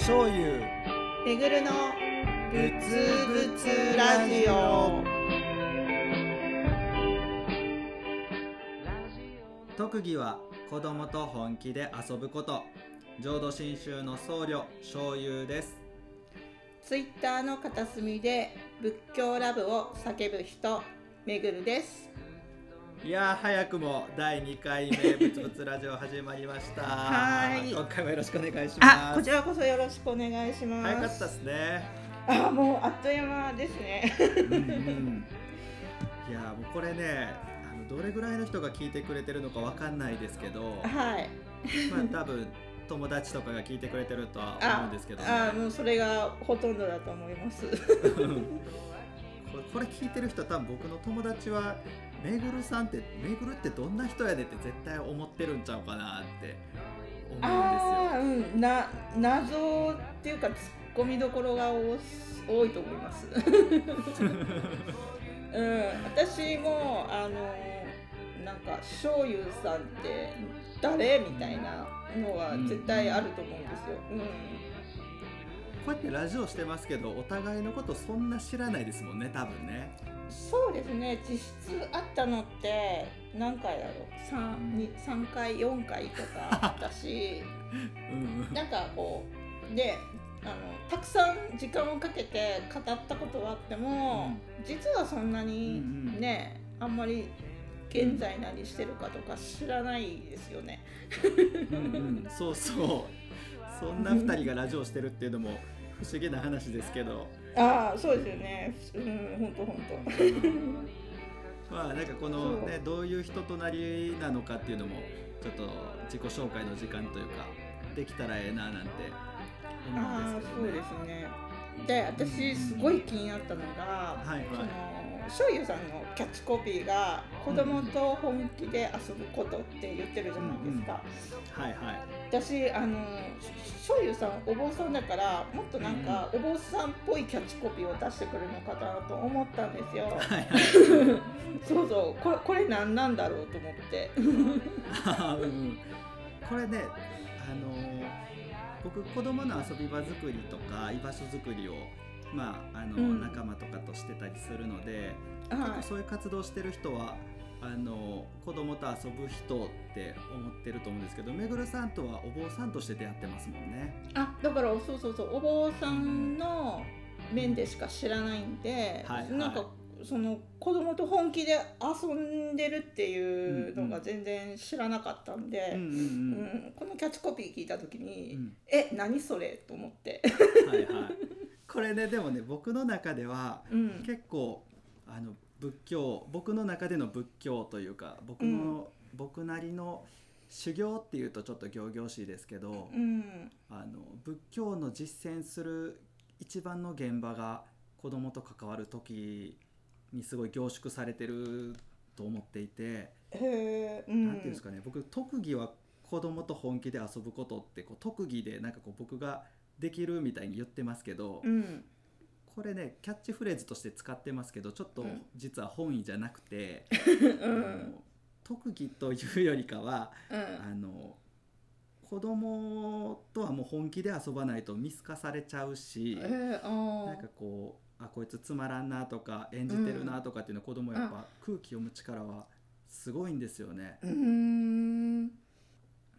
醤油。めぐるのぶつぶつラジオ。特技は子供と本気で遊ぶこと。浄土真宗の僧侶醤油です。ツイッターの片隅で仏教ラブを叫ぶ人めぐるですいやー早くも第2回目ぶつぶつラジオ始まりました。はい。今回もよろしくお願いします。あこちらこそよろしくお願いします。早かったですね。あもうあっという間ですね。うんうん。いやーもうこれねあのどれぐらいの人が聞いてくれてるのかわかんないですけどはい。まあ多分友達とかが聞いてくれてるとは思うあんですけどね。あもうそれがほとんどだと思います。これこれ聞いてる人多分僕の友達はめぐるさんってめぐるってどんな人やでって絶対思ってるんちゃうかなって思ああうんですよ。うん。な謎っていうかツッコミどころが多多いと思います。うん。私もあのなんか醤油さんって誰みたいなのは絶対あると思うんですよ、うん。こうやってラジオしてますけどお互いのことそんな知らないですもんね多分ね。そうですね実質あったのって何回だろう？3, に3回4回とかあったし うん。うんなんかこうであのたくさん時間をかけて語ったことはあっても、実はそんなにうんうんね、あんまり現在何してるかとか知らないですよね。うんうん。そうそう。そんな2人がラジオしてるっていうのも不思議な話ですけどああそうですよね。うん本当本 まあなんかこのねどういう人となりなのかっていうのもちょっと自己紹介の時間というかできたらええななんて当。ああ思うんですけどね。そうですね。で私すごい気になったのが、はいそのはい醤油さんのキャッチコピーが「子供と本気で遊ぶこと」って言ってるじゃないですか。はいはい。私あの醤油さんお坊さんだからもっとなんかお坊さんっぽいキャッチコピーを出してくるのかなと思ったんですよ。はいはい。そうそうこれこれ何なんだろうと思って。うんうんこれねあのー僕子供の遊び場作りとか居場所作りをまああの、うん。仲間とかとしてたりするので、は結構そういう活動してる人はあの子供と遊ぶ人って思ってると思うんですけどめぐるさんとはお坊さんとして出会ってますもんね。い、あだからそうそうそう。お坊さんの面でしか知らないんで、はいはい。なんかその子供と本気で遊んでるっていうのが全然知らなかったんで、うんうんうん。うん。このキャッチコピー聞いた時に、うん。え何それ？と思って。はいはい。これねでもね僕の中ではうん。結構あの仏教僕の中での仏教というか僕の、僕なりの修行っていうとちょっと仰々しいですけど、うん。あの仏教の実践する一番の現場が子供と関わる時にすごい凝縮されてると思っていて、へえ、うん、なんていうんですかね僕特技は子供と本気で遊ぶことってこう特技でなんかこう僕ができるみたいに言ってますけど、うんこれねキャッチフレーズとして使ってますけどちょっとうん。実は本意じゃなくて、うあんの特技というよりかはうん。あの子供とはもう本気で遊ばないと見透かされちゃうし、えー、あなんかこうあこいつつまらんなとか演じてるなとかっていうのは子供やっぱ空気読む力はすごいんですよね。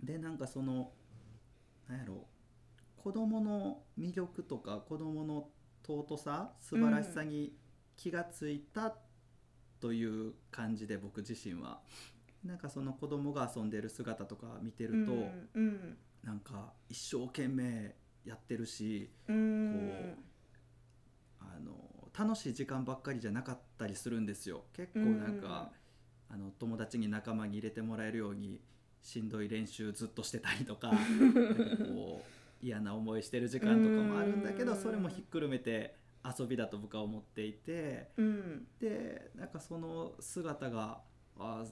でなんかそのなんやろ子供の魅力とか子供の尊さ素晴らしさに気がついたという感じで僕自身は。なんかその子供が遊んでる姿とか見てると、うんなんか一生懸命やってるしうん。うんあの楽しい時間ばっかりじゃなかったりするんですよ。結構なんか、あの友達に仲間に入れてもらえるようにしんどい練習ずっとしてたりとか こう嫌な思いしてる時間とかもあるんだけどうん。それもひっくるめて遊びだと僕は思っていてうん。でなんかその姿があ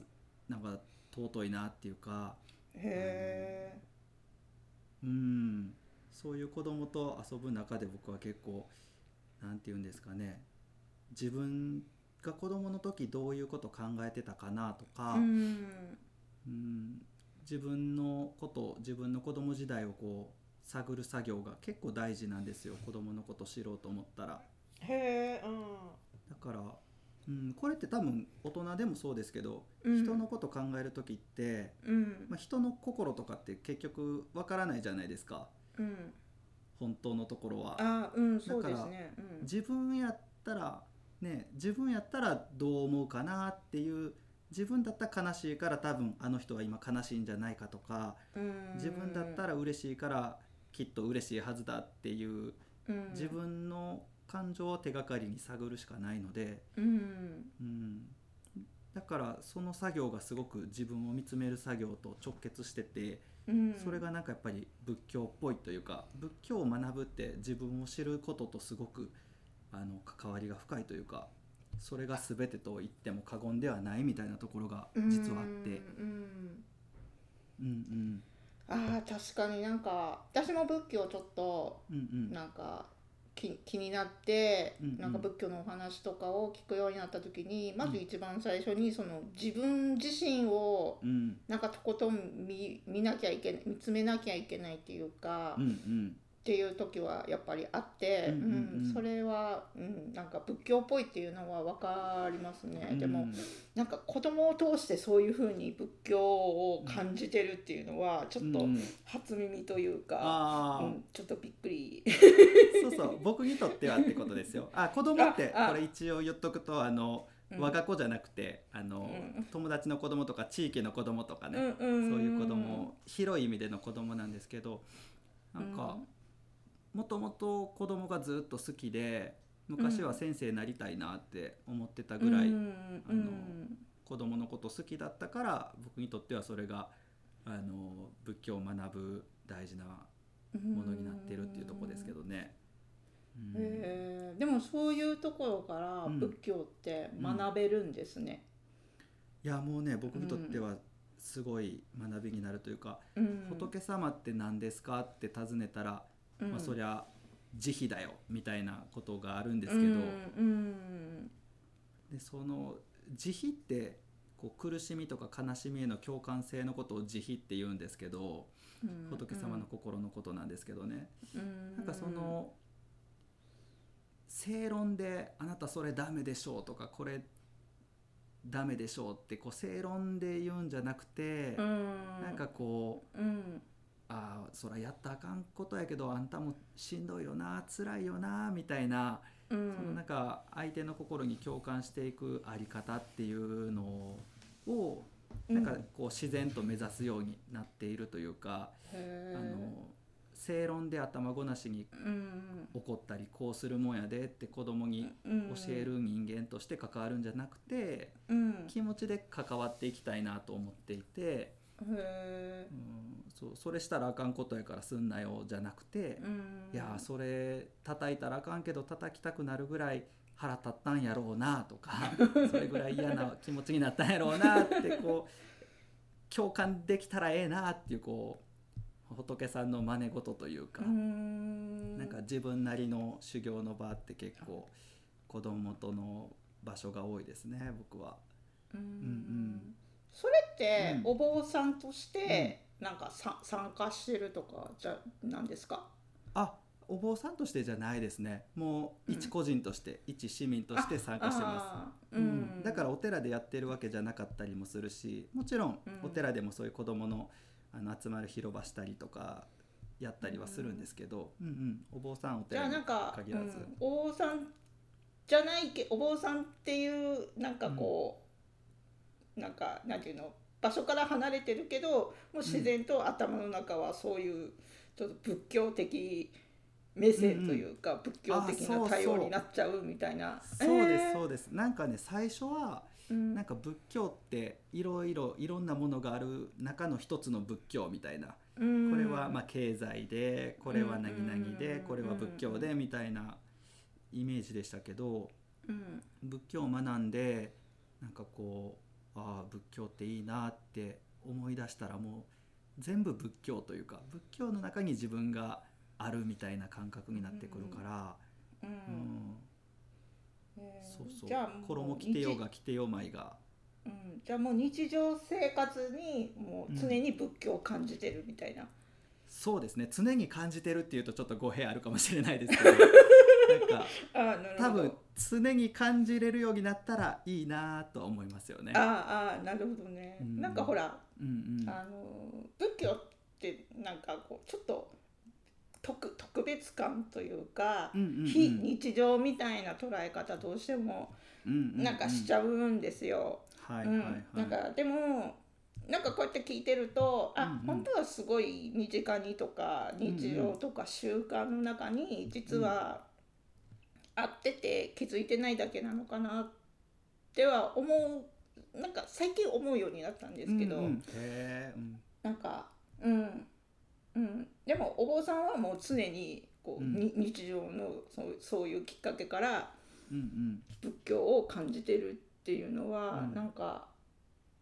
なんか尊いなっていうかへえうん。そういう子供と遊ぶ中で僕は結構なんて言うんですかね。自分が子供の時どういうこと考えてたかなとか、うん。うん。自分のこと自分の子供時代をこう探る作業が結構大事なんですよ。子供のこと知ろうと思ったら。へえうん。だから、うん、これって多分大人でもそうですけど、うん。人のこと考える時って、うん。まあ、人の心とかって結局わからないじゃないですか。うん。本当のところは。あうんそうですね。うん。自分やったらね自分やったらどう思うかなっていう自分だったら悲しいから多分あの人は今悲しいんじゃないかとかうん。自分だったら嬉しいからきっと嬉しいはずだっていううん。自分の感情を手がかりに探るしかないので、うん。うん、だからその作業がすごく自分を見つめる作業と直結しててうん。それがなんかやっぱり仏教っぽいというか仏教を学ぶって自分を知ることとすごくあの関わりが深いというかそれが全てと言っても過言ではないみたいなところが実はあって。うん。うんうんあー確かになんか私も仏教ちょっとなんか気気になって、なんか仏教のお話とかを聞くようになった時にまず一番最初にその自分自身をうん。なんかとことん見見なきゃいけない見つめなきゃいけないっていうか、っていう時はやっぱりあって、うんそれは、うん、なんか仏教っぽいっていうのは分かりますね、でもうんなんか子供を通してそういうふうに仏教を感じてるっていうのはちょっとうん。初耳というか、うん、ちょっとびっくり。そうそう。僕にとってはってことですよ。あ 子供ってこれ一応言っとくとあのうん。我が子じゃなくてあの、うん。友達の子供とか地域の子供とかね、そういう子供。広い意味での子供なんですけどなんかもともと子供がずっと好きで昔は先生になりたいなって思ってたぐらい、うんあの子供のこと好きだったから僕にとってはそれがあの仏教を学ぶ大事なものになってるっていうところですけどね。うん。へー。でもそういうところからうん。仏教って学べるんですね。いやもうね僕にとってはすごい学びになるというか、うん。仏様って何ですかって尋ねたら、うん。まあ、そりゃ慈悲だよみたいなことがあるんですけど、うんうん。でその慈悲ってこう苦しみとか悲しみへの共感性のことを慈悲って言うんですけどうん仏様の心のことなんですけどね、うん。なんかその正論で「あなたそれダメでしょう」とか「これダメでしょう」ってこう正論で言うんじゃなくて、うん。なんかこううんああそらやったらあかんことやけどあんたもしんどいよな辛いよなみたいな、うん。そのなんか相手の心に共感していくあり方っていうのをなんかこう自然と目指すようになっているというか、へー。あの正論で頭ごなしにうん。怒ったりこうするもんやでって子供にうん。教える人間として関わるんじゃなくてうん。気持ちで関わっていきたいなと思っていて、へうん、そうそれしたらあかんことやからすんなよじゃなくてー、うん。いやーそれ叩いたらあかんけど叩きたくなるぐらい腹立ったんやろうなとか それぐらい嫌な気持ちになったんやろうなってこう共感できたらええなっていうこう仏さんの真似事というか、うん。なんか自分なりの修行の場って結構子供との場所が多いですね僕は。うんうんそれってうん。お坊さんとしてなんかさ参加してるとかじゃなんですか？あお坊さんとしてじゃないですね。もううん一個人として、一市民として参加してます。ううん。ん、だからお寺でやってるわけじゃなかったりもするしもちろんうんお寺でもそういう子どものあの集まる広場したりとかやったりはするんですけど、うんうん。お坊さんおじゃあ寺になんか、限らず、うんお坊さんじゃないけお坊さんっていうなんかこう、なんかなんていうの場所から離れてるけどもう自然と頭の中はそういうちょっと仏教的目線というか、仏教的な対応になっちゃうみたいな。そうですえー。そうです。なんかね最初はうん。なんか仏教っていろいろいろんなものがある中の一つの仏教みたいな。うん。これはまあ経済でこれは何々でうんこれは仏教でみたいなイメージでしたけどうん。仏教を学んでなんかこうああ仏教っていいなって思い出したらもう全部仏教というか仏教の中に自分があるみたいな感覚になってくるから、うん。うん。えーそうそう。じゃあもう衣着てようが着てようまいが。うん、じゃあもう日常生活にもう常に仏教を感じてるみたいな。そうですね。常に感じてるっていうとちょっと語弊あるかもしれないですけど なんか 多分常に感じれるようになったらいいなとは思いますよね。あーあーなるほどね、うん。なんかほらうんうん。あの仏教ってなんかこうちょっと特特別感というか、うんうんうん。非日常みたいな捉え方どうしてもなんかしちゃうんですよ。なんかでもなんかこうやって聞いてるとあ、うんうん。本当はすごい身近にとか日常とか習慣の中に実はあってて気づいてないだけなのかなっては思うなんか最近思うようになったんですけど、うんうん。うんなんかうんうん。でもお坊さんはもう常にこう、うん。に日常のそうそういうきっかけから仏教を感じてるっていうのは、うん。なんか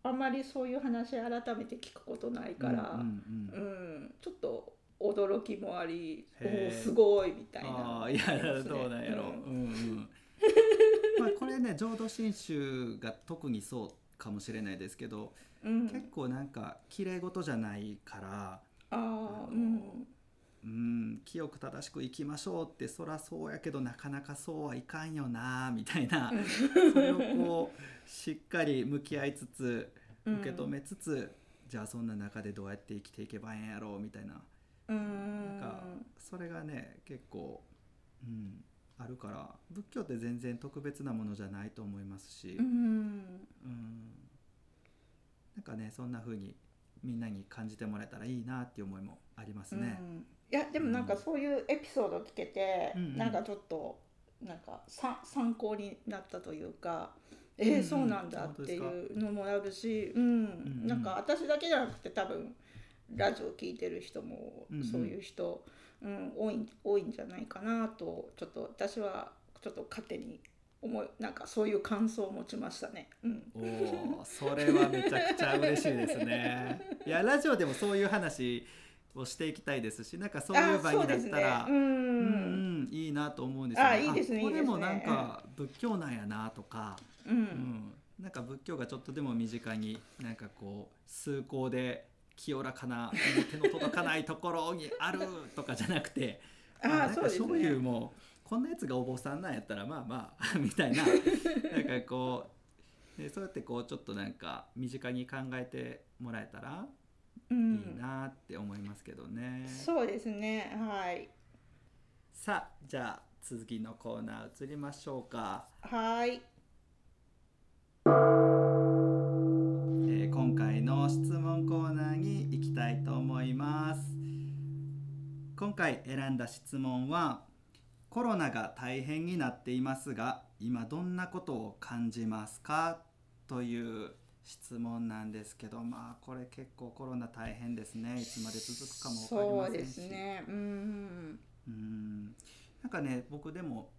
あんまりそういう話改めて聞くことないから、ううんん。うんちょっと驚きもありおおすごいみたいあな。あいやどうなんやろ。う、うん。うんうん。まあこれね浄土真宗が特にそうかもしれないですけど、うん、結構なんか綺麗事じゃないから、ああうん。うん、清く正しく生きましょうってそらそうやけどなかなかそうはいかんよなみたいな。それをこうしっかり向き合いつつうん受け止めつつ、じゃあそんな中でどうやって生きていけばええんやろうみたいなうんなんかそれがね結構、うん、あるから仏教って全然特別なものじゃないと思いますし、うんうん。なんかねそんな風にみんなに感じてもらえたらいいなっていう思いもありますね。うん。いやでもなんかそういうエピソード聞けて、うんうん。なんかちょっとなんかさ参考になったというか、えーそうなんだっていうのもあるし、うんうん。なんか私だけじゃなくて多分ラジオ聞いてる人もうんうん。そういう人、うん多い多いんじゃないかなとちょっと私はちょっと勝手に思いなんかそういう感想を持ちましたね。うん。おおそれはめちゃくちゃ嬉しいですね。いやラジオでもそういう話をしていきたいですしなんかそういう場になったら、うね。うん。うんうんいいなと思うんですよ、あいいですねこれもなんか仏教なんやなとか、ううんん、なんか仏教がちょっとでも身近になんかこう崇高で清らかな手の届かないところにあるとかじゃなくて あなんそうですね。かそういうもうこんなやつがお坊さんなんやったらまあまあみたいななんかこうでそうやってこうちょっとなんか身近に考えてもらえたらいうん。いなって思いますけどね。そうですね。はい。さあじゃあ続きのコーナー移りましょうか。はい回選んだ質問はコロナが大変になっていますが今どんなことを感じますか？という質問なんですけどまあこれ結構コロナ大変ですね。いつまで続くかもそうで分かりませんし。すね。うん。うん。なんかね僕でも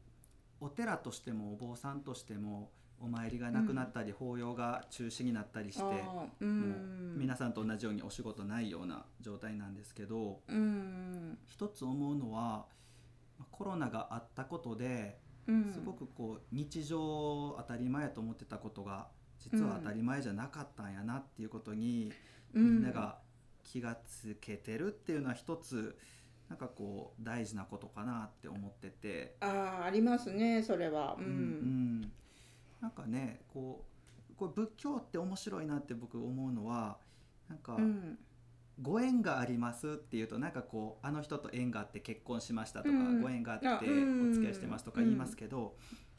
お寺としてもお坊さんとしてもお参りがなくなったり、法要が中止になったりしてうもうん。皆さんと同じようにお仕事ないような状態なんですけどうん。一つ思うのはコロナがあったことでうん。すごくこう日常当たり前やと思ってたことが実は当たり前じゃなかったんやなっていうことにみんなが気がつけてるっていうのは一つなんかこう大事なことかなって思ってて。ああありますねそれは。ううんんなんかねこうこれ仏教って面白いなって僕思うのはなんか、うん。ご縁がありますっていうとなんかこうあの人と縁があって結婚しましたとか、うん。ご縁があってお付き合いしてますとか言いますけど、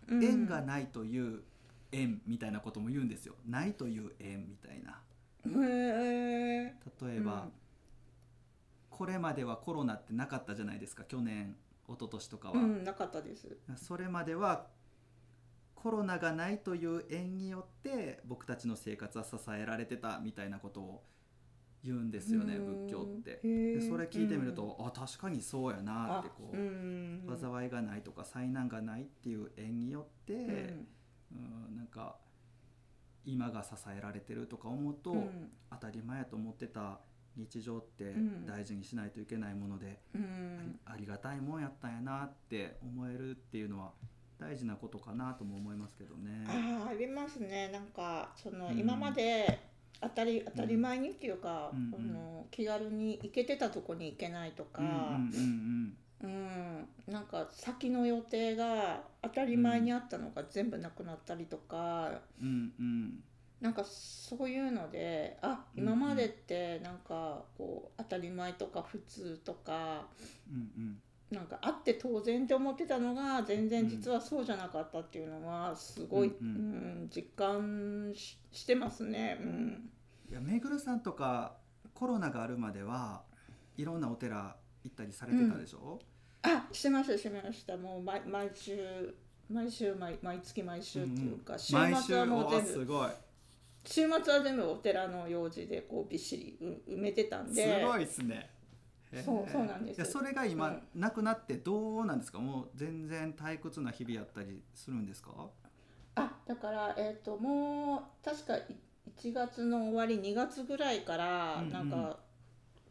うん。縁がないという縁みたいなことも言うんですよ。ないという縁みたいな。例えば、これまではコロナってなかったじゃないですか去年一昨年とかは、うんなかったです。それまではコロナがないという縁によって僕たちの生活は支えられてたみたいなことを言うんですよねうん。仏教って。でそれ聞いてみると、あ確かにそうやなってこあう、ん。災いがないとか災難がないっていう縁によって、うん。なんか今が支えられてるとか思うと、うん。当たり前やと思ってた日常ってうん。大事にしないといけないもので、うん。ありがたいもんやったんやなって思えるっていうのは大事なことかなとも思いますけどね。あーありますね。なんかその、うん。今まで当たり当たり前にっていうか、うん。うん。あの気軽に行けてたとこに行けないとか、うんうんうんなんか先の予定が当たり前にあったのが全部なくなったりとか、うんうん。うんなんかそういうのであうん今までってなんかこう当たり前とか普通とかうんうんなんかあって当然って思ってたのが全然実はそうじゃなかったっていうのはすごい、ううん。ん実感ししてますね。うん。いやめぐるさんとかコロナがあるまではいろんなお寺行ったりされてたでしょ、あしてましたしてました。もう毎毎週毎週毎毎月毎週っていうか、週末はもうお全部すごい。週末は全部お寺の用事でこうびっしりう埋めてたんすでごいですねそうそうなんです。それが今、うんなくなってどうなんですか？もう全然退屈な日々やったりするんですか？あだからえっ、ともう確かい1月の終わり2月ぐらいからなんか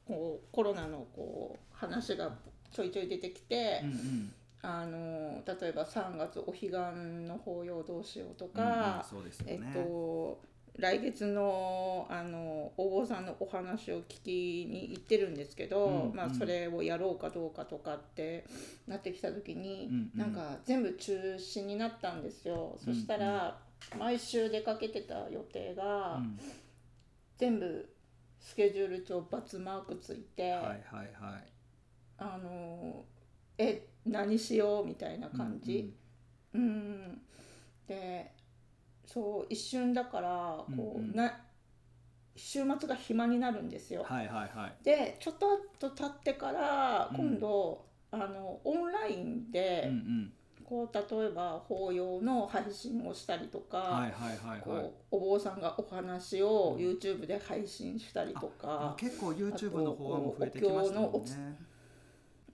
こうコロナのこう話がちょいちょい出てきて、うんうん。あの例えば3月お彼岸の法要どうしようとうんうんか、そうですよえね、っと来月のあのお坊さんのお話を聞きに行ってるんですけど、うんうん。まあ、それをやろうかどうかとかってなってきた時に、うんうん。なんか全部中止になったんですよ。そしたら、毎週出かけてた予定が、うん。全部スケジュール帳バツマークついて、はいはいはい。あのえ何しようみたいな感じ。うん、でそう一瞬だからこう、うん。うんな週末が暇になるんですよ。はいはいはい。でちょっと経ってから今度、あのオンラインで、うんうん。こう例えば法要の配信をしたりとか、はいはいはいお坊さんがお話を YouTube で配信したりとか、結構 YouTube の方はもう増えてきましたもんね。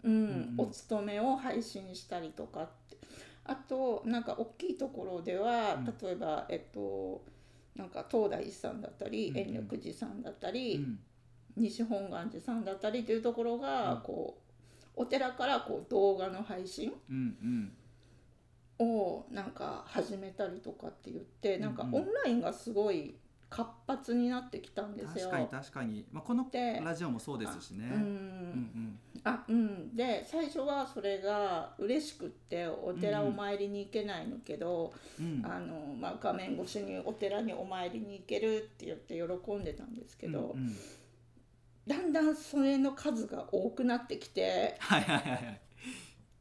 うんうん。お勤めを配信したりとかってあとなんか大きいところでは、うん。例えばえっとなんか東大寺さんだったり延暦寺さんだったうり、ん。西本願寺さんだったりというところが、うん。こうお寺からこう動画の配信をなんか始めたりとかって言って、なんかオンラインがすごい活発になってきたんですよ。確かに確かに、まあ、このでラジオもそうですしね。ううんん。あうん、で最初はそれが嬉しくってお寺お参りに行けないのけど、うん。うんあのまあ、画面越しにお寺にお参りに行けるって言って喜んでたんですけど、うんうん。だんだんそれの数が多くなってきてはいはいはいはい。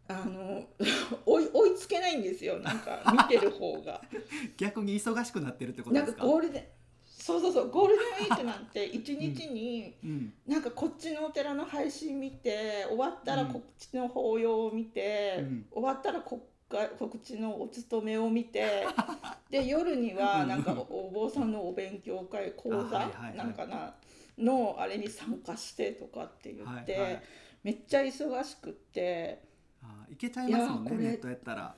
あの 追い追いつけないんですよ。なんか見てる方が。逆に忙しくなってるってことなんか？ですかゴールデンそうそうそうゴールデンウィークなんて一日にうん。なんかこっちのお寺の配信見て終わったらうん。こっちの法要を見て、うん。終わったらこっかこっちのお勤めを見て で夜にはうん。なんかおお坊さんのお勉強会講座なんかなのあれに参加してとかって言って、はいはい。めっちゃ忙しくって。あーいけちゃいますもんねネットやったら、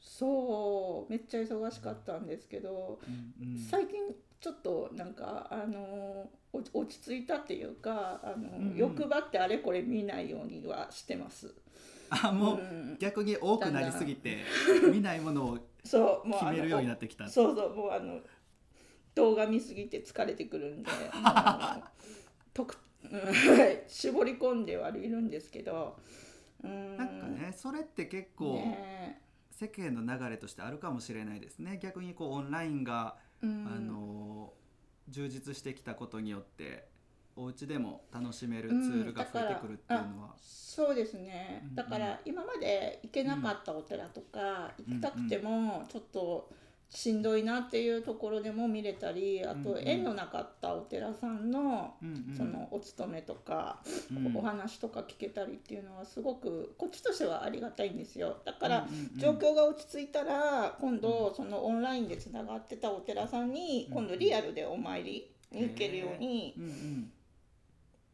そうめっちゃ忙しかったんですけど、うんうん。最近ちょっとなんかあのお落ち着いたっていうかあの、うんうん。欲張ってあれこれ見ないようにはしてます。あもう、ん。逆に多くなりすぎて見ないものを そうもう決めるようになってきた。そうそうもうあの動画見すぎて疲れてくるんで もうんはい 絞り込んではいるんですけどうん。なんかねそれって結構ね世間の流れとしてあるかもしれないですね。逆にこうオンラインが、うん。あの充実してきたことによってお家でも楽しめるツールが増えてくるっていうのは、そうですね。うんうん。だから今まで行けなかったお寺とか、行きたくてもちょっとしんどいなっていうところでも見れたりあと縁のなかったお寺さんのそのお勤めとか、うん。お話とか聞けたりっていうのはすごくこっちとしてはありがたいんですよ。だから、状況が落ち着いたら今度そのオンラインでつながってたお寺さんにうん今度リアルでお参りに行けるように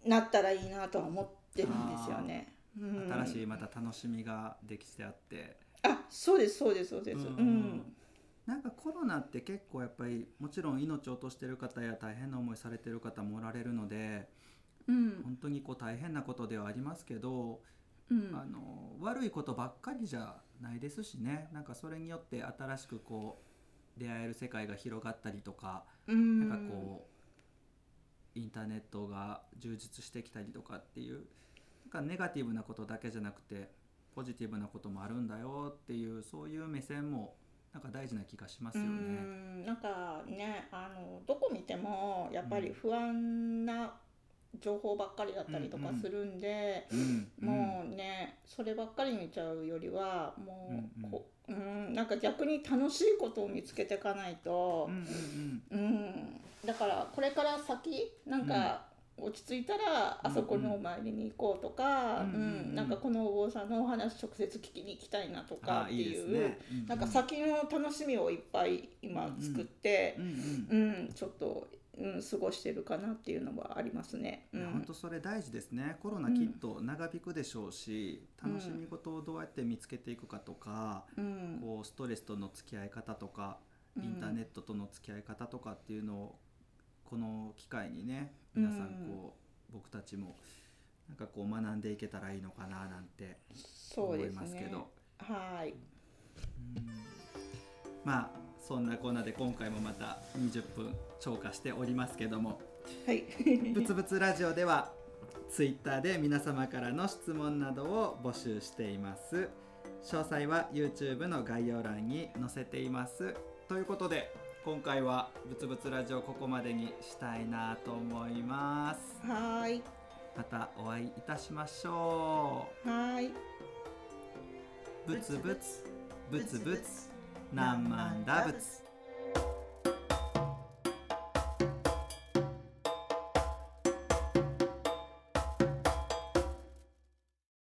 なったらいいなとは思ってるんですよね。うん。新しいまた楽しみができてあって、あそうですそうですそうです。ううん。んなんかコロナって結構やっぱりもちろん命を落としてる方や大変な思いされてる方もおられるのでうん。本当にこう大変なことではありますけど、うん。あの悪いことばっかりじゃないですしね。なんかそれによって新しくこう出会える世界が広がったりとか、うん。なんかこうインターネットが充実してきたりとかっていうなんかネガティブなことだけじゃなくてポジティブなこともあるんだよっていうそういう目線もなんか大事な気がしますようね。んなんかねあのどこ見てもやっぱり不安な情報ばっかりだったりとかするんで、うんもうねそればっかり見ちゃうよりはもうんうんうこうんなんか逆に楽しいことを見つけていかないと。うんうんうん。うん。だからこれから先なんか落ち着いたらあそこのお参りに行こうとか、うんうんうん。うんなんかこのお坊さんのお話直接聞きに行きたいなとかあってい。ううなんか先の楽しみをいっぱい今作ってう、んちょっと、うん、過ごしてるかなっていうのはありますね。本当それ大事ですね。コロナきっと長引くでしょうし、うん。楽しみ事をどうやって見つけていくかとか、うん。こうストレスとの付き合い方とかうん。インターネットとの付き合い方とかっていうのをこの機会にね皆さんこう、僕たちもなんかこう学んでいけたらいいのかななんて思いますけど。はい。うんまあそんなこんなで今回もまた20分超過しておりますけどもはい。ぶつぶつラジオではツイッターで皆様からの質問などを募集しています詳細は YouTube の概要欄に載せていますということで今回はぶつぶつラジオここまでにしたいなと思いますはい。またお会いいたしましょはい。うぶつぶつぶつぶつ何万打仏